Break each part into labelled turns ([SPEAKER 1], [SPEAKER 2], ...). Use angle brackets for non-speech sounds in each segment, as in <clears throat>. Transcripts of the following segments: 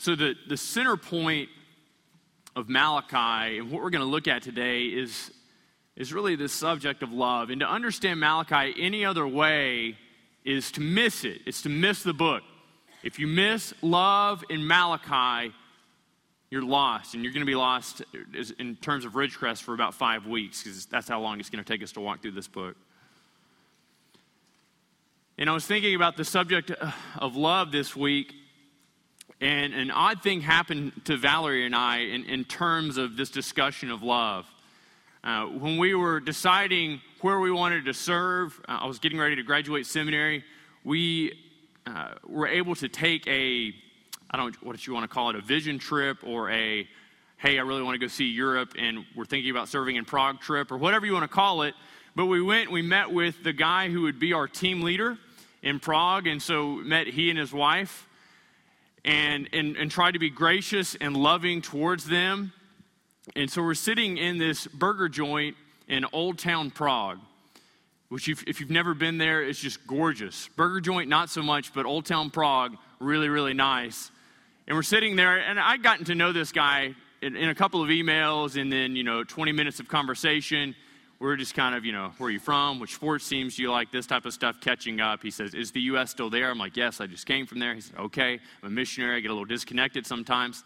[SPEAKER 1] So, the, the center point of Malachi and what we're going to look at today is, is really this subject of love. And to understand Malachi any other way is to miss it, it's to miss the book. If you miss love in Malachi, you're lost, and you're going to be lost in terms of Ridgecrest for about five weeks, because that's how long it's going to take us to walk through this book. And I was thinking about the subject of love this week, and an odd thing happened to Valerie and I in, in terms of this discussion of love. Uh, when we were deciding where we wanted to serve, uh, I was getting ready to graduate seminary. We uh, were able to take a, I don't what you want to call it, a vision trip or a, hey, I really want to go see Europe and we're thinking about serving in Prague trip or whatever you want to call it. But we went, we met with the guy who would be our team leader in Prague, and so met he and his wife and, and, and tried to be gracious and loving towards them. And so we're sitting in this burger joint in Old Town Prague, which if, if you've never been there, it's just gorgeous. Burger joint, not so much, but Old Town Prague, really, really nice. And we're sitting there, and I'd gotten to know this guy in, in a couple of emails and then, you know, 20 minutes of conversation we're just kind of, you know, where are you from? Which sports teams do you like? This type of stuff catching up. He says, Is the U.S. still there? I'm like, Yes, I just came from there. He said, Okay, I'm a missionary. I get a little disconnected sometimes.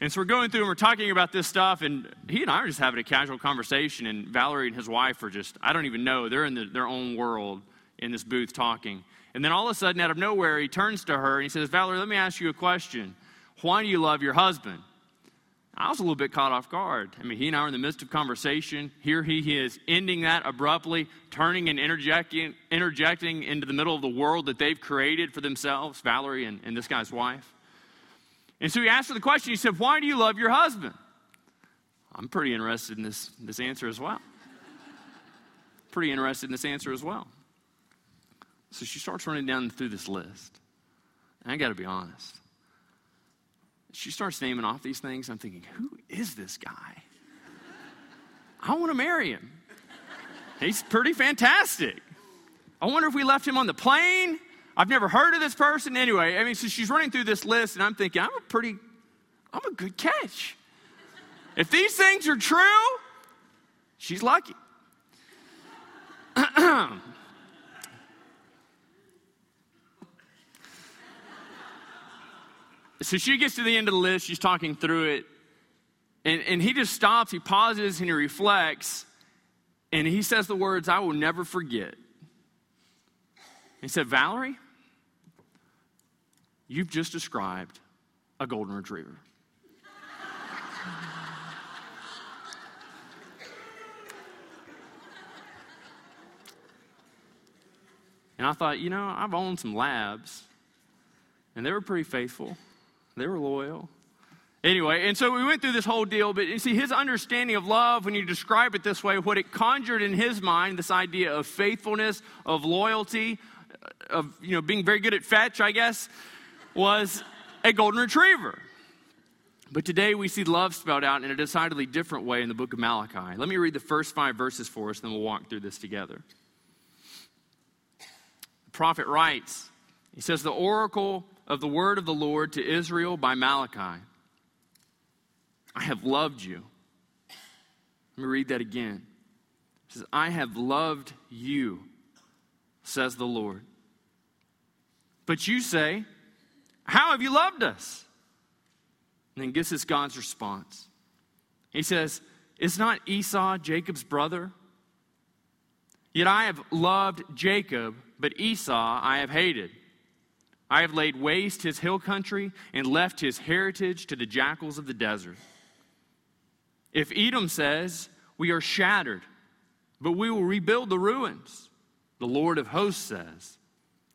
[SPEAKER 1] And so we're going through and we're talking about this stuff, and he and I are just having a casual conversation. And Valerie and his wife are just, I don't even know, they're in the, their own world in this booth talking. And then all of a sudden, out of nowhere, he turns to her and he says, Valerie, let me ask you a question. Why do you love your husband? I was a little bit caught off guard. I mean, he and I are in the midst of conversation. Here he is ending that abruptly, turning and interjecting, interjecting into the middle of the world that they've created for themselves, Valerie and, and this guy's wife. And so he asked her the question. He said, Why do you love your husband? I'm pretty interested in this, this answer as well. <laughs> pretty interested in this answer as well. So she starts running down through this list. And I got to be honest she starts naming off these things. I'm thinking, who is this guy? <laughs> I want to marry him. He's pretty fantastic. I wonder if we left him on the plane. I've never heard of this person. Anyway, I mean, so she's running through this list, and I'm thinking, I'm a pretty, I'm a good catch. If these things are true, she's lucky. <clears throat> So she gets to the end of the list, she's talking through it, and, and he just stops, he pauses, and he reflects, and he says the words, I will never forget. He said, Valerie, you've just described a golden retriever. and I thought, you know, I've owned some labs, and they were pretty faithful. They were loyal. Anyway, and so we went through this whole deal, but you see, his understanding of love, when you describe it this way, what it conjured in his mind, this idea of faithfulness, of loyalty, uh, of you know being very good at fetch, I guess, was a golden retriever. But today we see love spelled out in a decidedly different way in the book of Malachi. Let me read the first five verses for us, then we'll walk through this together. The prophet writes, he says, The oracle of the word of the Lord to Israel by Malachi. I have loved you. Let me read that again. It says, I have loved you, says the Lord. But you say, How have you loved us? And then this is God's response. He says, Is not Esau Jacob's brother? Yet I have loved Jacob, but Esau I have hated. I have laid waste his hill country and left his heritage to the jackals of the desert. If Edom says, We are shattered, but we will rebuild the ruins, the Lord of hosts says,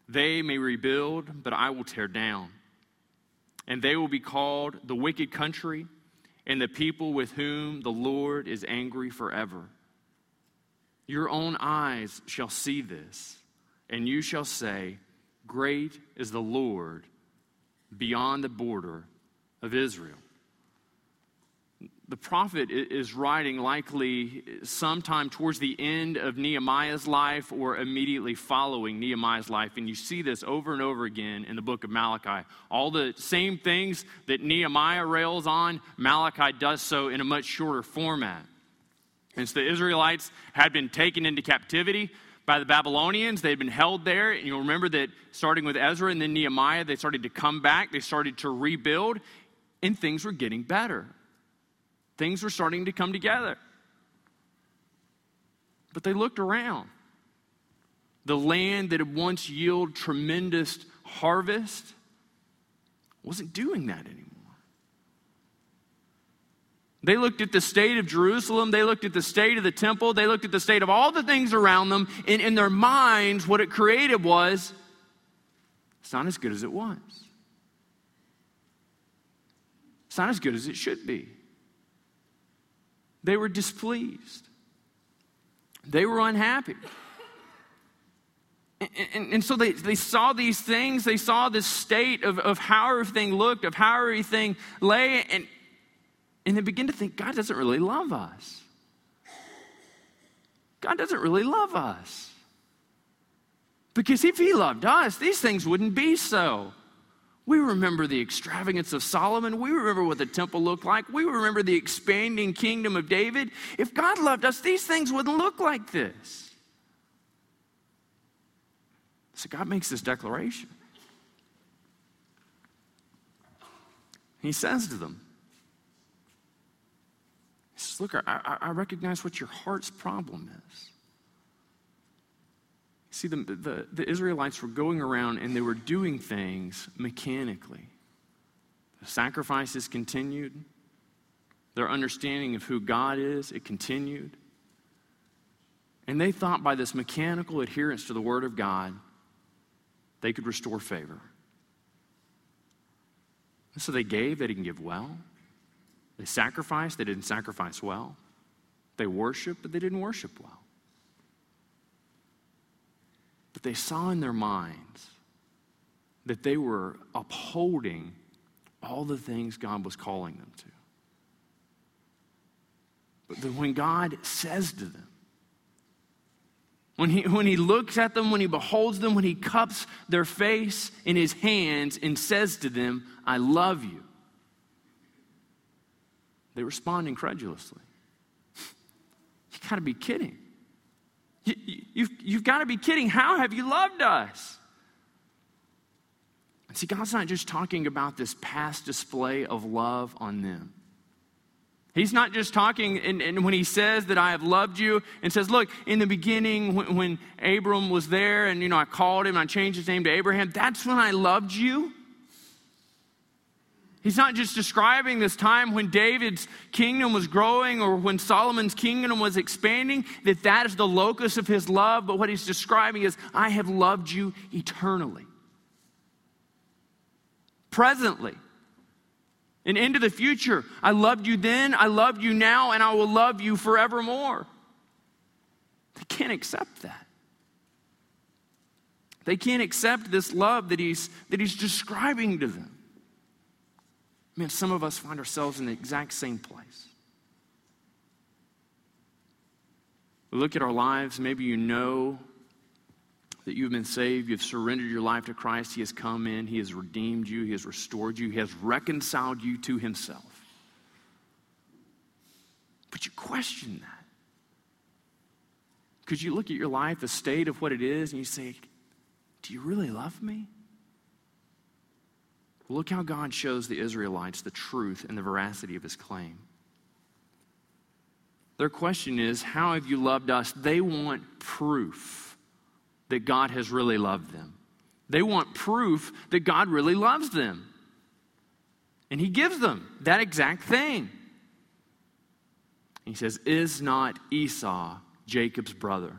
[SPEAKER 1] They may rebuild, but I will tear down. And they will be called the wicked country and the people with whom the Lord is angry forever. Your own eyes shall see this, and you shall say, Great is the Lord beyond the border of Israel. the prophet is writing likely sometime towards the end of Nehemiah's life or immediately following Nehemiah's life. And you see this over and over again in the book of Malachi. All the same things that Nehemiah rails on, Malachi does so in a much shorter format. And so the Israelites had been taken into captivity by the Babylonians. They had been held there. And you'll remember that starting with Ezra and then Nehemiah, they started to come back, they started to rebuild, and things were getting better. Things were starting to come together. But they looked around. The land that had once yielded tremendous harvest wasn't doing that anymore. They looked at the state of Jerusalem. They looked at the state of the temple. They looked at the state of all the things around them. And in their minds, what it created was it's not as good as it was. It's not as good as it should be. They were displeased, they were unhappy. And, and, and, so they, they saw these things, they saw this state of, of how everything looked, of how everything lay, and, and they begin to think God doesn't really love us. God doesn't really love us. Because if He loved us, these things wouldn't be so. We remember the extravagance of Solomon. We remember what the temple looked like. We remember the expanding kingdom of David. If God loved us, these things wouldn't look like this. So God makes this declaration. He says to them, He says, Look, I, I recognize what your heart's problem is. See, the, the, the, Israelites were going around and they were doing things mechanically. The sacrifices continued. Their understanding of who God is, it continued. And they thought by this mechanical adherence to the Word of God, they could restore favor. And so they gave, they didn't give well. They sacrificed, they didn't sacrifice well. They worshiped, but they didn't worship well. But they saw in their minds that they were upholding all the things God was calling them to. But when God says to them, when he, when he looks at them, when he beholds them, when he cups their face in his hands and says to them, I love you, they respond incredulously. You gotta be kidding. You, you've, you've got to be kidding. How have you loved us? See, God's not just talking about this past display of love on them. He's not just talking, and, and, when he says that I have loved you, and says, look, in the beginning when, when Abram was there, and you know I called him, I changed his name to Abraham. That's when I loved you. He's not just describing this time when David's kingdom was growing or when Solomon's kingdom was expanding, that that is the locus of his love, but what he's describing is, I have loved you eternally. Presently. And into the future, I loved you then, I loved you now, and I will love you forevermore. They can't accept that. They can't accept this love that he's, that he's describing to them. Man, some of us find ourselves in the exact same place. We look at our lives, maybe you know that you've been saved, you've surrendered your life to Christ, He has come in, He has redeemed you, He has restored you, He has reconciled you to Himself. But you question that. Because you look at your life, the state of what it is, and you say, Do you really love me? Look how God shows the Israelites the truth and the veracity of his claim. Their question is, How have you loved us? They want proof that God has really loved them. They want proof that God really loves them. And he gives them that exact thing. He says, Is not Esau Jacob's brother?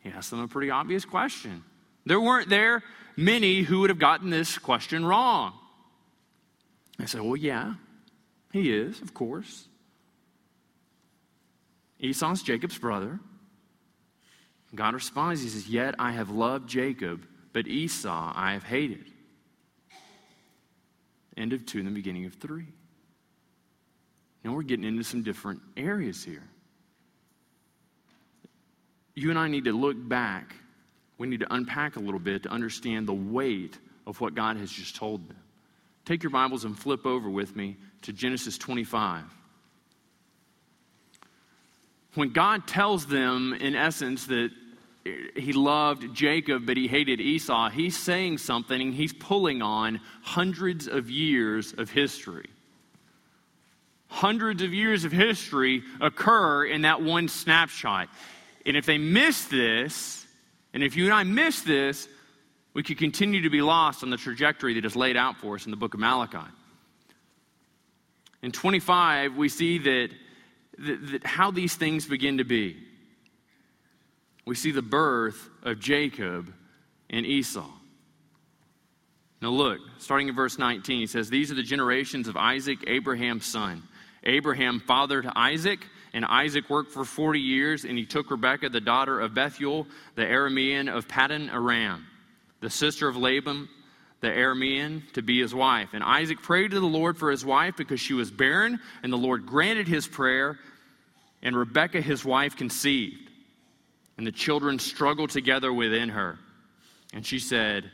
[SPEAKER 1] He asks them a pretty obvious question. There weren't there many who would have gotten this question wrong. I said, Well, yeah, he is, of course. Esau's Jacob's brother. God responds, He says, Yet I have loved Jacob, but Esau I have hated. End of two and the beginning of three. Now we're getting into some different areas here. You and I need to look back. We need to unpack a little bit to understand the weight of what God has just told them. Take your Bibles and flip over with me to Genesis 25. When God tells them, in essence, that he loved Jacob, but he hated Esau, he's saying something, he's pulling on hundreds of years of history. Hundreds of years of history occur in that one snapshot. And if they miss this, and if you and I miss this, we could continue to be lost on the trajectory that is laid out for us in the book of Malachi. In 25, we see that, that, that how these things begin to be we see the birth of Jacob and Esau. Now, look, starting in verse 19, he says, These are the generations of Isaac, Abraham's son. Abraham fathered Isaac, and Isaac worked for 40 years, and he took Rebekah, the daughter of Bethuel, the Aramean of Paddan Aram, the sister of Laban, the Aramean, to be his wife. And Isaac prayed to the Lord for his wife because she was barren, and the Lord granted his prayer, and Rebekah, his wife, conceived and the children struggled together within her. And she said,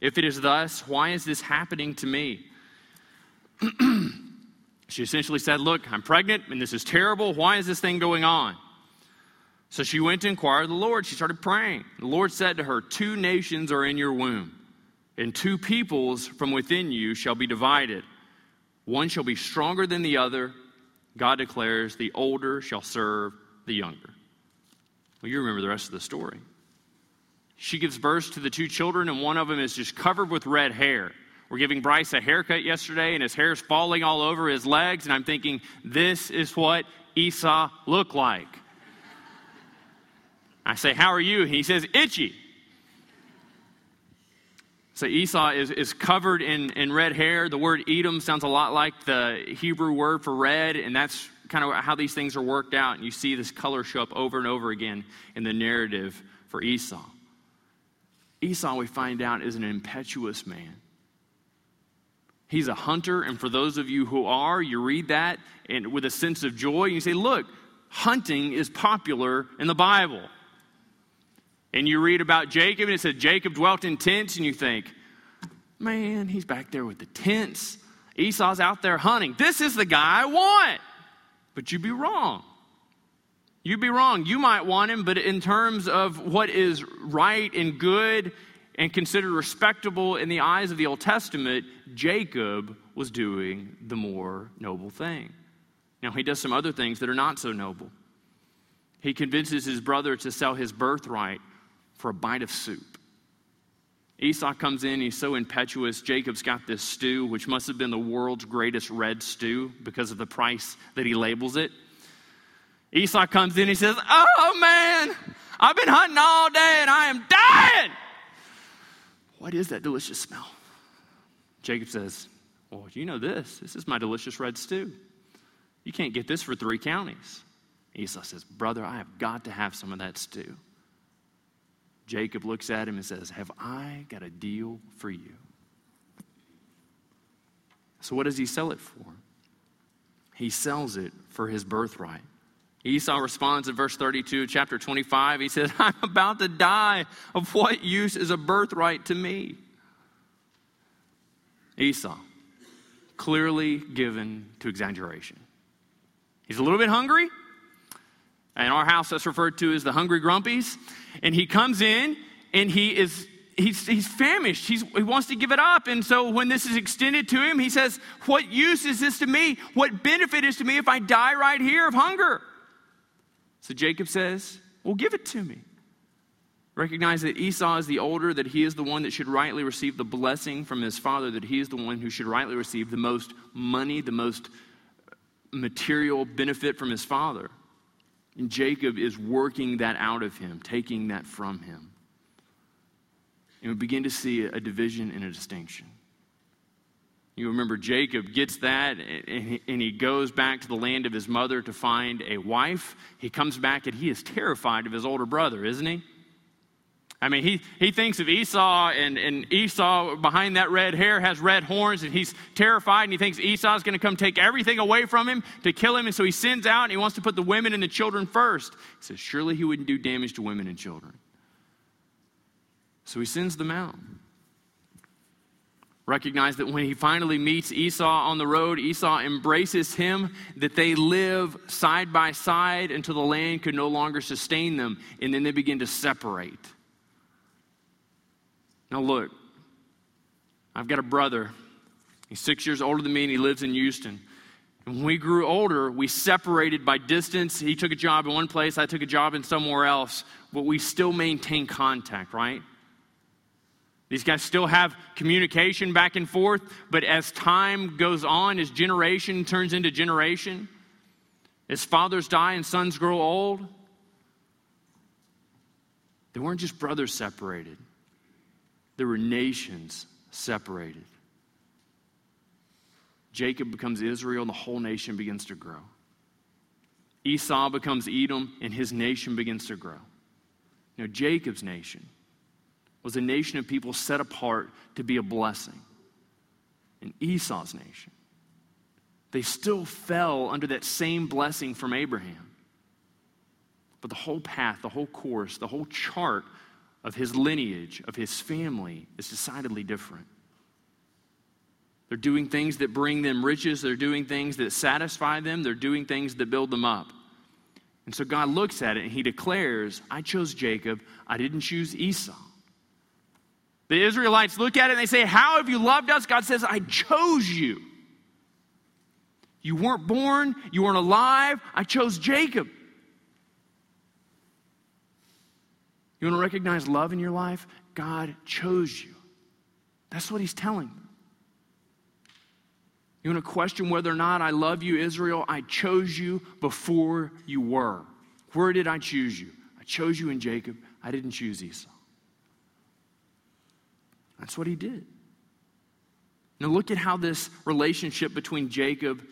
[SPEAKER 1] If it is thus, why is this happening to me? <clears throat> she essentially said, Look, I'm pregnant and this is terrible. Why is this thing going on? So she went to inquire of the Lord. She started praying. The Lord said to her, Two nations are in your womb, and two peoples from within you shall be divided. One shall be stronger than the other. God declares, The older shall serve the younger. Well, you remember the rest of the story. She gives birth to the two children, and one of them is just covered with red hair. We're giving Bryce a haircut yesterday, and his hair is falling all over his legs, and I'm thinking, this is what Esau looked like. I say, How are you? He says, Itchy. So Esau is, is covered in, in red hair. The word Edom sounds a lot like the Hebrew word for red, and that's kind of how these things are worked out. And you see this color show up over and over again in the narrative for Esau. Esau, we find out, is an impetuous man. He's a hunter, and for those of you who are, you read that and with a sense of joy, and you say, Look, hunting is popular in the Bible. And you read about Jacob, and it said Jacob dwelt in tents, and you think, Man, he's back there with the tents. Esau's out there hunting. This is the guy I want. But you'd be wrong. You'd be wrong. You might want him, but in terms of what is right and good and considered respectable in the eyes of the Old Testament, Jacob was doing the more noble thing. Now, he does some other things that are not so noble. He convinces his brother to sell his birthright for a bite of soup. Esau comes in, he's so impetuous. Jacob's got this stew, which must have been the world's greatest red stew because of the price that he labels it. Esau comes in, he says, Oh man, I've been hunting all day and I am dying. What is that delicious smell? Jacob says, Well, you know this. This is my delicious red stew. You can't get this for three counties. Esau says, Brother, I have got to have some of that stew. Jacob looks at him and says, Have I got a deal for you? So, what does he sell it for? He sells it for his birthright. Esau responds in verse 32, chapter 25. He says, I'm about to die. Of what use is a birthright to me? Esau, clearly given to exaggeration. He's a little bit hungry. In our house, that's referred to as the hungry grumpies. And he comes in and he is he's, he's famished. He's, he wants to give it up. And so when this is extended to him, he says, What use is this to me? What benefit is to me if I die right here of hunger? So Jacob says, Well, give it to me. Recognize that Esau is the older, that he is the one that should rightly receive the blessing from his father, that he is the one who should rightly receive the most money, the most material benefit from his father. And Jacob is working that out of him, taking that from him. And we begin to see a division and a distinction. You remember Jacob gets that and he goes back to the land of his mother to find a wife. He comes back and he is terrified of his older brother, isn't he? I mean, he, he thinks of Esau, and, and Esau behind that red hair has red horns, and he's terrified, and he thinks Esau's going to come take everything away from him to kill him. And so he sends out, and he wants to put the women and the children first. He says, Surely he wouldn't do damage to women and children. So he sends them out. Recognize that when he finally meets Esau on the road, Esau embraces him, that they live side by side until the land could no longer sustain them, and then they begin to separate. Now, look, I've got a brother. He's six years older than me, and he lives in Houston. And when we grew older, we separated by distance. He took a job in one place, I took a job in somewhere else, but we still maintain contact, right? These guys still have communication back and forth, but as time goes on, as generation turns into generation, as fathers die and sons grow old, they weren't just brothers separated. There were nations separated. Jacob becomes Israel, and the whole nation begins to grow. Esau becomes Edom, and his nation begins to grow. Know, Jacob's nation was a nation of people set apart to be a blessing. In Esau's nation, they still fell under that same blessing from Abraham. But the whole path, the whole course, the whole chart of his lineage, of his family, is decidedly different. They're doing things that bring them riches, they're doing things that satisfy them, they're doing things that build them up. And so God looks at it and he declares, I chose Jacob, I didn't choose Esau. The Israelites look at it and they say, How have you loved us? God says, I chose you. You weren't born, you weren't alive, I chose Jacob. You want to recognize love in your life? God chose you. That's what he's telling. You want to question whether or not I love you, Israel? I chose you before you were. Where did I choose you? I chose you in Jacob. I didn't choose Esau. That's what he did. Now, look at how this relationship between Jacob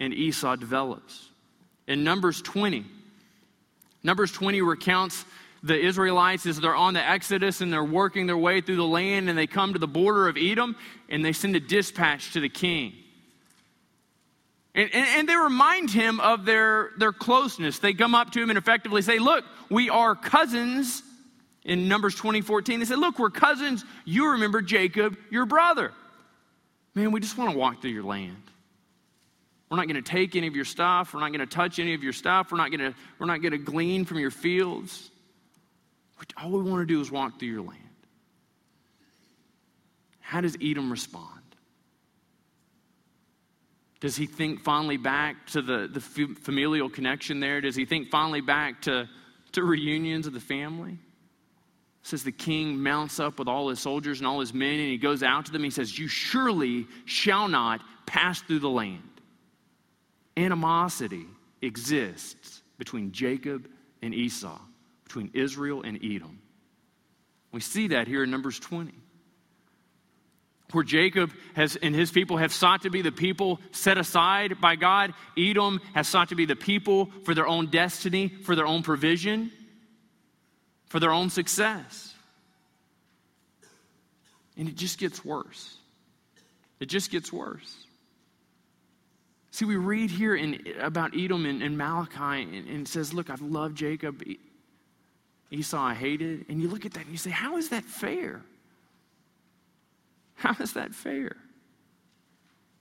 [SPEAKER 1] and Esau develops. In Numbers 20, Numbers 20 recounts the Israelites as they're on the Exodus and they're working their way through the land and they come to the border of Edom and they send a dispatch to the king. And, and, and, they remind him of their, their closeness. They come up to him and effectively say, Look, we are cousins. In Numbers 20, 14, they said, Look, we're cousins. You remember Jacob, your brother. Man, we just want to walk through your land. We're not going to take any of your stuff. We're not going to touch any of your stuff. We're not going to, we're not going to glean from your fields. All we want to do is walk through your land. How does Edom respond? Does he think fondly back to the, the familial connection there? Does he think fondly back to, to reunions of the family? It says the king mounts up with all his soldiers and all his men, and he goes out to them. He says, You surely shall not pass through the land. Animosity exists between Jacob and Esau between Israel and Edom. We see that here in Numbers 20. Where Jacob has and his people have sought to be the people set aside by God, Edom has sought to be the people for their own destiny, for their own provision, for their own success. And it just gets worse. It just gets worse. See, we read here in, about Edom and, in Malachi, and, and it says, Look, I've loved Jacob. Esau I hated. And you look at that and you say, How is that fair? How is that fair?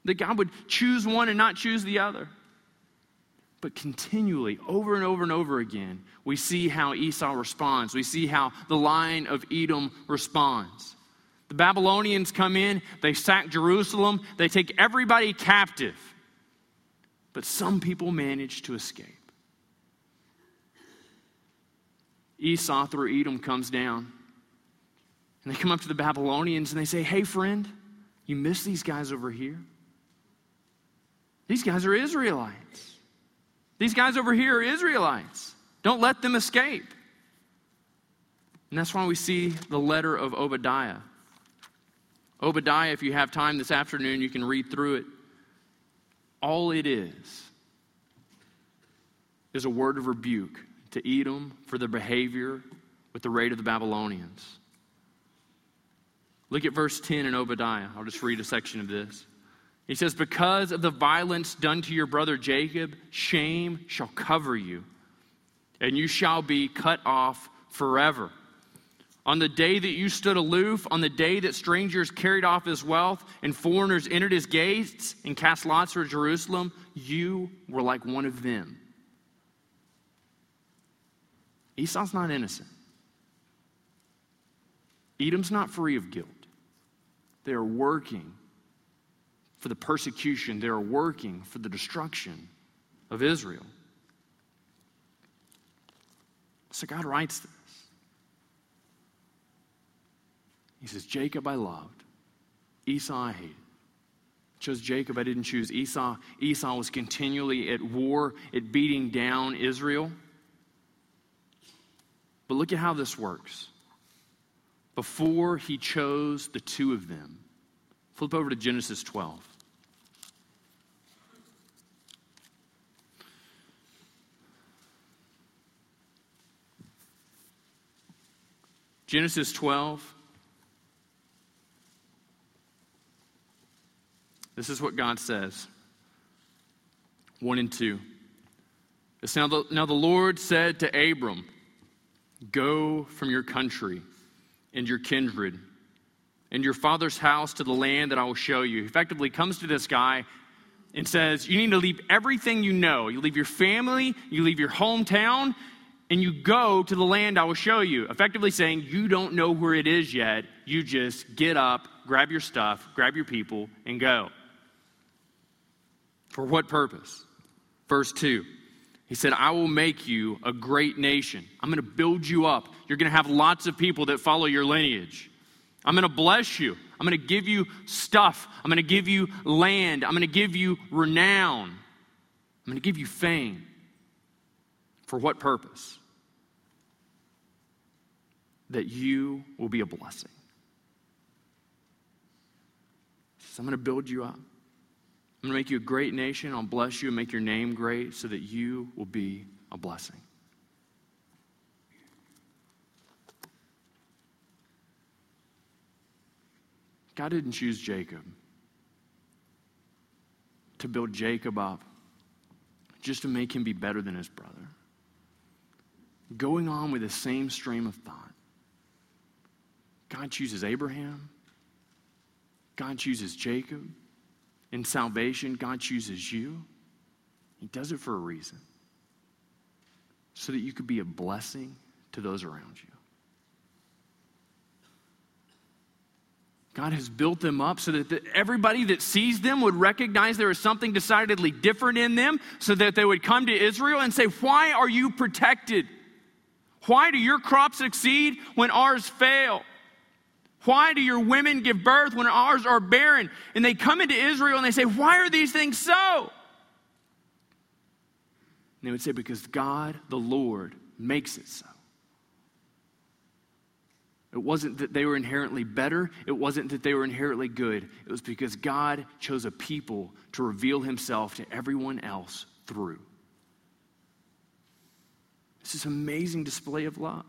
[SPEAKER 1] That God would choose one and not choose the other. But continually, over and over and over again, we see how Esau responds. We see how the line of Edom responds. The Babylonians come in, they sack Jerusalem, they take everybody captive. But some people manage to escape. Esau through Edom comes down. And they come up to the Babylonians and they say, Hey, friend, you miss these guys over here? These guys are Israelites. These guys over here are Israelites. Don't let them escape. And that's why we see the letter of Obadiah. Obadiah, if you have time this afternoon, you can read through it. All it is is a word of rebuke to Edom for their behavior, with the raid of the Babylonians. Look at verse 10 in Obadiah. I'll just read a section of this. He says, Because of the violence done to your brother Jacob, shame shall cover you, and you shall be cut off forever. On the day that you stood aloof, on the day that strangers carried off his wealth and foreigners entered his gates and cast lots for Jerusalem, you were like one of them. Esau's not innocent. Edom's not free of guilt. They are working for the persecution, they are working for the destruction of Israel. So God writes this. He says, Jacob I loved, Esau I hated. Chose Jacob, I didn't choose Esau. Esau was continually at war, at beating down Israel. But look at how this works. Before he chose the two of them, flip over to Genesis 12. Genesis 12. This is what God says 1 and 2. It's now, the, now the Lord said to Abram, Go from your country and your kindred and your father's house to the land that I will show you. Effectively comes to this guy and says, You need to leave everything you know. You leave your family, you leave your hometown, and you go to the land I will show you. Effectively saying, You don't know where it is yet. You just get up, grab your stuff, grab your people, and go. For what purpose? Verse 2. He said, I will make you a great nation. I'm going to build you up. You're going to have lots of people that follow your lineage. I'm going to bless you. I'm going to give you stuff. I'm going to give you land. I'm going to give you renown. I'm going to give you fame. For what purpose? That you will be a blessing. So I'm going to build you up. I'm going to make you a great nation. I'll bless you and make your name great so that you will be a blessing. God didn't choose Jacob to build Jacob up just to make him be better than his brother. Going on with the same stream of thought, God chooses Abraham, God chooses Jacob, in salvation, God chooses you. He does it for a reason so that you could be a blessing to those around you. God has built them up so that the, everybody that sees them would recognize there is something decidedly different in them, so that they would come to Israel and say, Why are you protected? Why do your crops succeed when ours fail? Why do your women give birth when ours are barren? And they come into Israel and they say, Why are these things so? And they would say, Because God, the Lord, makes it so. It wasn't that they were inherently better. It wasn't that they were inherently good. It was because God chose a people to reveal himself to everyone else through. This is amazing display of love.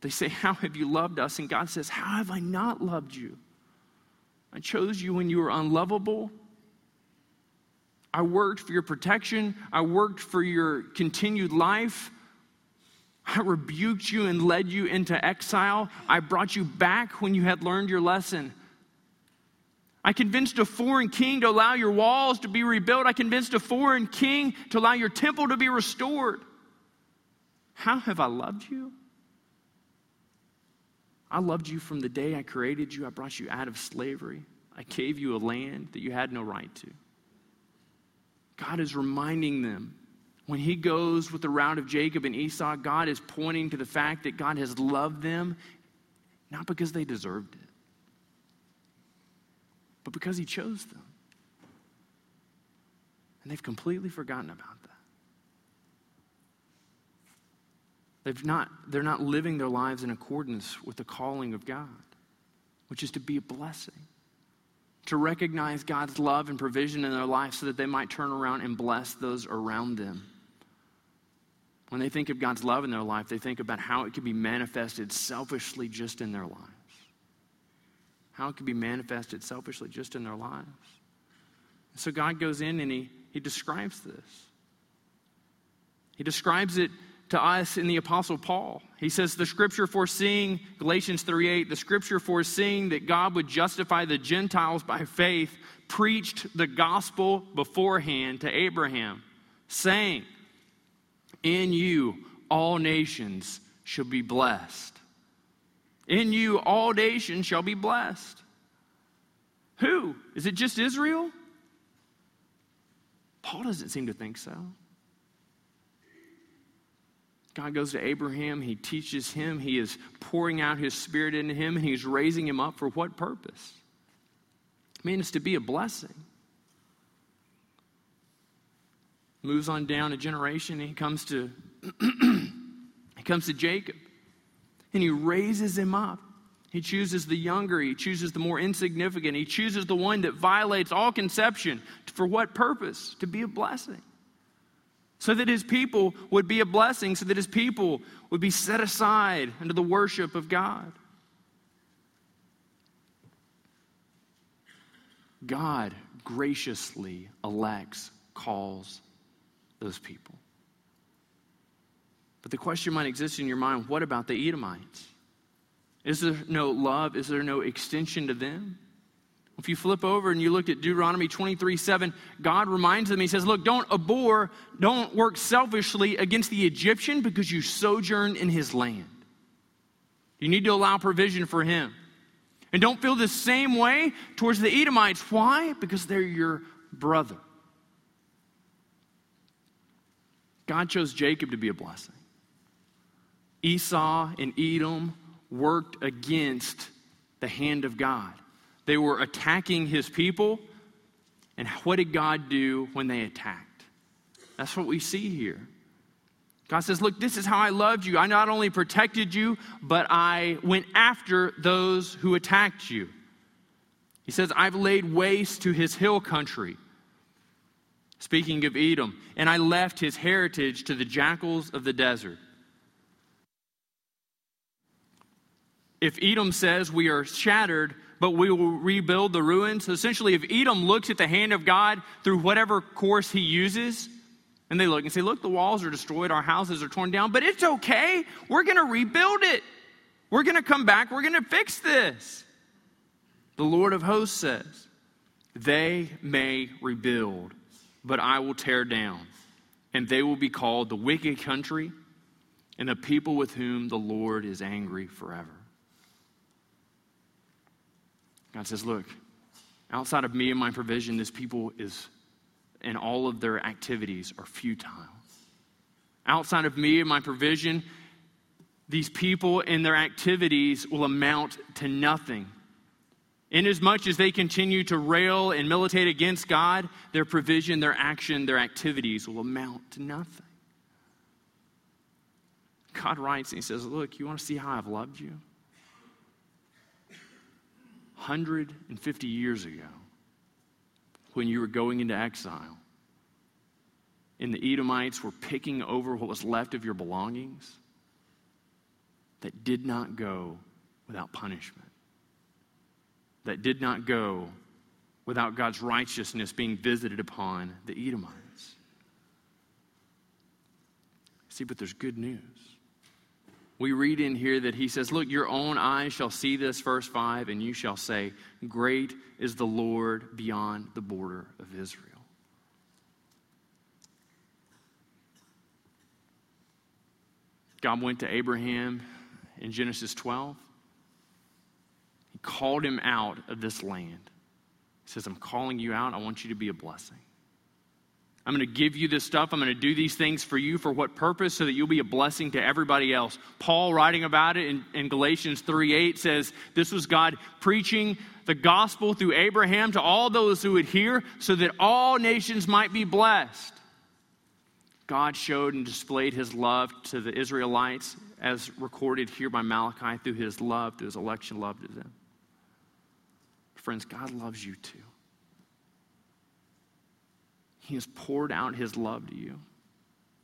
[SPEAKER 1] They say, How have you loved us? And God says, How have I not loved you? I chose you when you were unlovable. I worked for your protection. I worked for your continued life. I rebuked you and led you into exile. I brought you back when you had learned your lesson. I convinced a foreign king to allow your walls to be rebuilt. I convinced a foreign king to allow your temple to be restored. How have I loved you? I loved you from the day I created you. I brought you out of slavery. I gave you a land that you had no right to. God is reminding them when he goes with the route of Jacob and Esau, God is pointing to the fact that God has loved them not because they deserved it, but because he chose them. And they've completely forgotten about that. They've not, they're not living their lives in accordance with the calling of God, which is to be a blessing, to recognize God's love and provision in their life so that they might turn around and bless those around them. When they think of God's love in their life, they think about how it can be manifested selfishly just in their lives. How it can be manifested selfishly just in their lives. So God goes in and he, he describes this. He describes it to us in the Apostle Paul. He says, The scripture foreseeing, Galatians 3 8, the scripture foreseeing that God would justify the Gentiles by faith, preached the gospel beforehand to Abraham, saying, In you all nations shall be blessed. In you all nations shall be blessed. Who? Is it just Israel? Paul doesn't seem to think so. God goes to Abraham, he teaches him, he is pouring out his spirit into him, and he's raising him up for what purpose? I mean, it's to be a blessing. Moves on down a generation, and he comes to <clears throat> he comes to Jacob, and he raises him up. He chooses the younger, he chooses the more insignificant, he chooses the one that violates all conception. For what purpose? To be a blessing so that his people would be a blessing, so that his people would be set aside under the worship of God. God graciously elects, calls those people. But the question might exist in your mind what about the Edomites? Is there no love? Is there no extension to them? If you flip over and you look at Deuteronomy 23 7, God reminds them, He says, Look, don't abhor, don't work selfishly against the Egyptian because you sojourn in his land. You need to allow provision for him. And don't feel the same way towards the Edomites. Why? Because they're your brother. God chose Jacob to be a blessing. Esau and Edom worked against the hand of God. They were attacking his people. And what did God do when they attacked? That's what we see here. God says, Look, this is how I loved you. I not only protected you, but I went after those who attacked you. He says, I've laid waste to his hill country. Speaking of Edom, and I left his heritage to the jackals of the desert. If Edom says we are shattered, but we will rebuild the ruins. Essentially, if Edom looks at the hand of God through whatever course he uses, and they look and say, Look, the walls are destroyed, our houses are torn down, but it's okay. We're going to rebuild it. We're going to come back, we're going to fix this. The Lord of hosts says, They may rebuild, but I will tear down, and they will be called the wicked country and the people with whom the Lord is angry forever. God says, Look, outside of me and my provision, this people is, and all of their activities are futile. Outside of me and my provision, these people and their activities will amount to nothing. Inasmuch as they continue to rail and militate against God, their provision, their action, their activities will amount to nothing. God writes and He says, Look, you want to see how I've loved you? 150 years ago, when you were going into exile, and the Edomites were picking over what was left of your belongings, that did not go without punishment, that did not go without God's righteousness being visited upon the Edomites. See, but there's good news we read in here that he says, Look, your own eyes shall see this, verse 5, and you shall say, Great is the Lord beyond the border of Israel. God went to Abraham in Genesis 12. He called him out of this land. He says, I'm calling you out. I want you to be a blessing. I'm going to give you this stuff. I'm going to do these things for you. For what purpose? So that you'll be a blessing to everybody else. Paul, writing about it in, in Galatians 3 8, says this was God preaching the gospel through Abraham to all those who would hear, so that all nations might be blessed. God showed and displayed his love to the Israelites, as recorded here by Malachi, through his love, through his election love to them. Friends, God loves you too. He has poured out his love to you.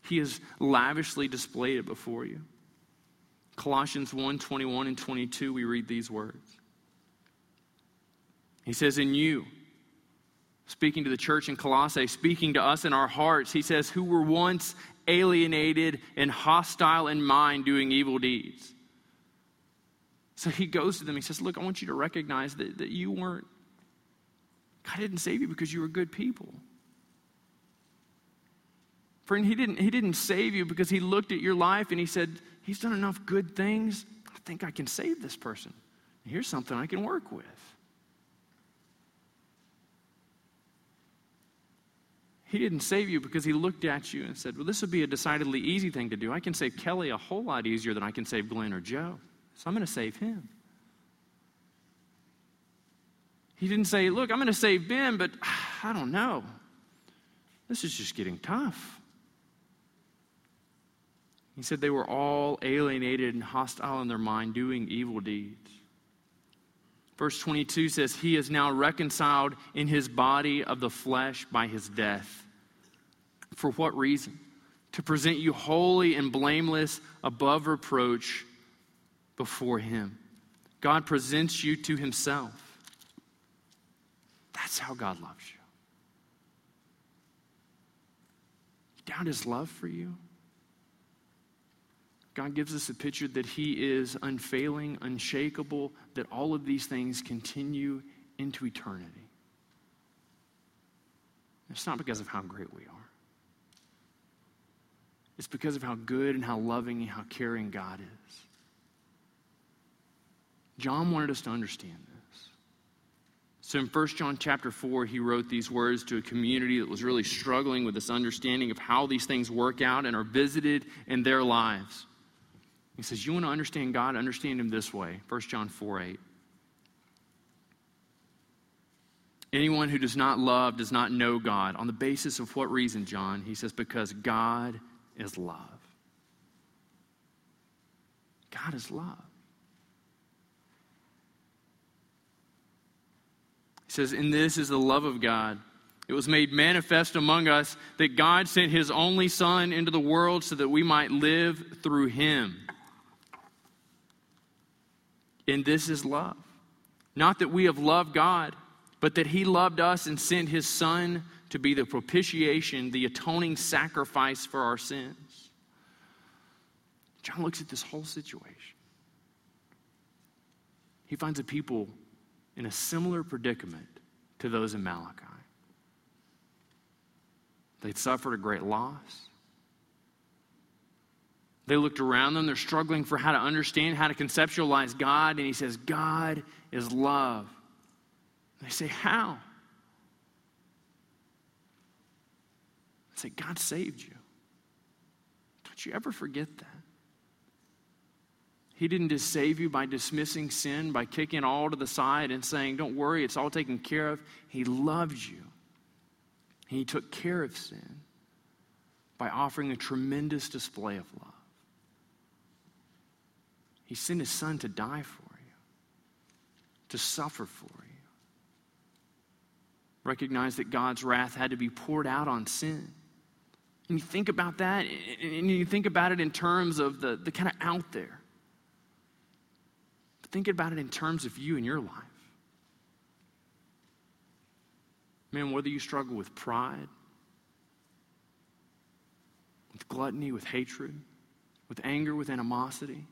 [SPEAKER 1] He has lavishly displayed it before you. Colossians 1 21 and 22, we read these words. He says, In you, speaking to the church in Colossae, speaking to us in our hearts, he says, who were once alienated and hostile in mind, doing evil deeds. So he goes to them, he says, Look, I want you to recognize that, that you weren't, God didn't save you because you were good people. Friend, he didn't, he didn't save you because he looked at your life and he said, He's done enough good things. I think I can save this person. Here's something I can work with. He didn't save you because he looked at you and said, Well, this would be a decidedly easy thing to do. I can save Kelly a whole lot easier than I can save Glenn or Joe. So I'm going to save him. He didn't say, Look, I'm going to save Ben, but <sighs> I don't know. This is just getting tough. He said they were all alienated and hostile in their mind, doing evil deeds. Verse 22 says, He is now reconciled in his body of the flesh by his death. For what reason? To present you holy and blameless above reproach before him. God presents you to himself. That's how God loves you. Doubt his love for you. God gives us a picture that He is unfailing, unshakable, that all of these things continue into eternity. It's not because of how great we are, it's because of how good and how loving and how caring God is. John wanted us to understand this. So in 1 John chapter 4, he wrote these words to a community that was really struggling with this understanding of how these things work out and are visited in their lives. He says, You want to understand God? Understand Him this way 1 John 4 8. Anyone who does not love does not know God. On the basis of what reason, John? He says, Because God is love. God is love. He says, In this is the love of God. It was made manifest among us that God sent his only Son into the world so that we might live through him. And this is love. Not that we have loved God, but that He loved us and sent His Son to be the propitiation, the atoning sacrifice for our sins. John looks at this whole situation. He finds a people in a similar predicament to those in Malachi. They'd suffered a great loss. They looked around them. They're struggling for how to understand, how to conceptualize God. And he says, God is love. They say, How? I say, God saved you. Don't you ever forget that. He didn't just save you by dismissing sin, by kicking all to the side and saying, Don't worry, it's all taken care of. He loved you. He took care of sin by offering a tremendous display of love. He sent his son to die for you, to suffer for you. Recognize that God's wrath had to be poured out on sin. And you think about that, and you think about it in terms of the, the kind of out there. But think about it in terms of you and your life. Man, whether you struggle with pride, with gluttony, with hatred, with anger, with animosity,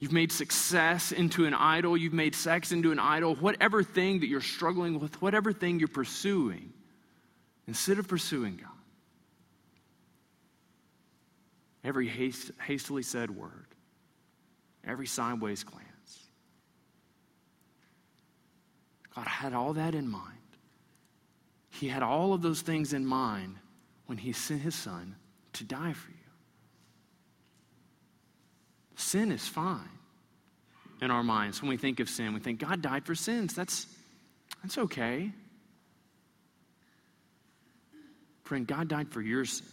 [SPEAKER 1] You've made success into an idol. You've made sex into an idol. Whatever thing that you're struggling with, whatever thing you're pursuing, instead of pursuing God, every haste, hastily said word, every sideways glance, God had all that in mind. He had all of those things in mind when He sent His Son to die for you. Sin is fine in our minds when we think of sin. We think God died for sins. That's, that's okay. Friend, God died for your sins.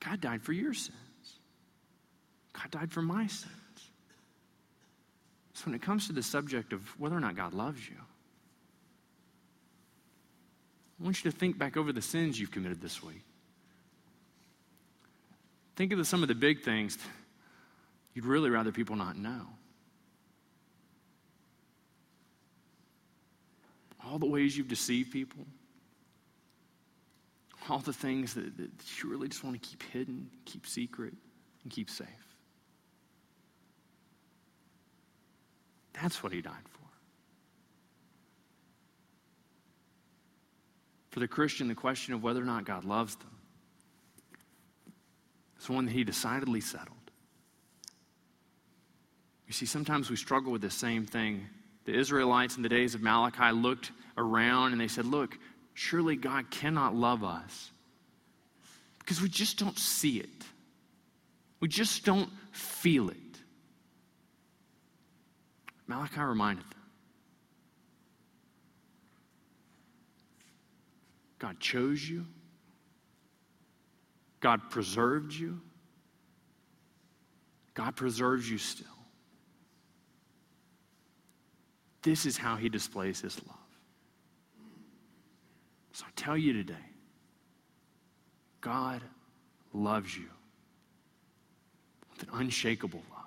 [SPEAKER 1] God died for your sins. God died for my sins. So when it comes to the subject of whether or not God loves you, I want you to think back over the sins you've committed this week. Think of the, some of the big things you'd really rather people not know. All the ways you've deceived people, all the things that, that you really just want to keep hidden, keep secret, and keep safe. That's what he died for. For the Christian, the question of whether or not God loves them is one that he decidedly settled. You see, sometimes we struggle with the same thing. The Israelites in the days of Malachi looked around and they said, Look, surely God cannot love us because we just don't see it. We just don't feel it. Malachi reminded them God chose you, God preserved you, God preserves you still. This is how He displays His love. So I tell you today God loves you with an unshakable love.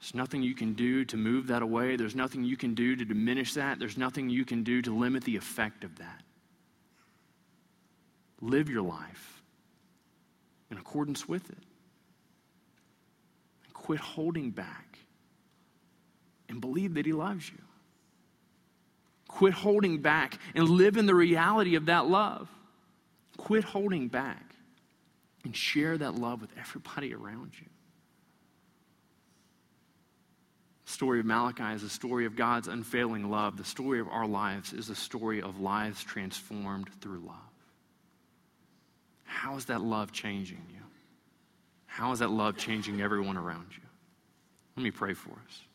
[SPEAKER 1] There's nothing you can do to move that away. There's nothing you can do to diminish that. There's nothing you can do to limit the effect of that. Live your life in accordance with it. And quit holding back and believe that He loves you. Quit holding back and live in the reality of that love. Quit holding back and share that love with everybody around you. The story of Malachi is a story of God's unfailing love. The story of our lives is a story of lives transformed through love. How is that love changing you? How is that love changing everyone around you? Let me pray for us.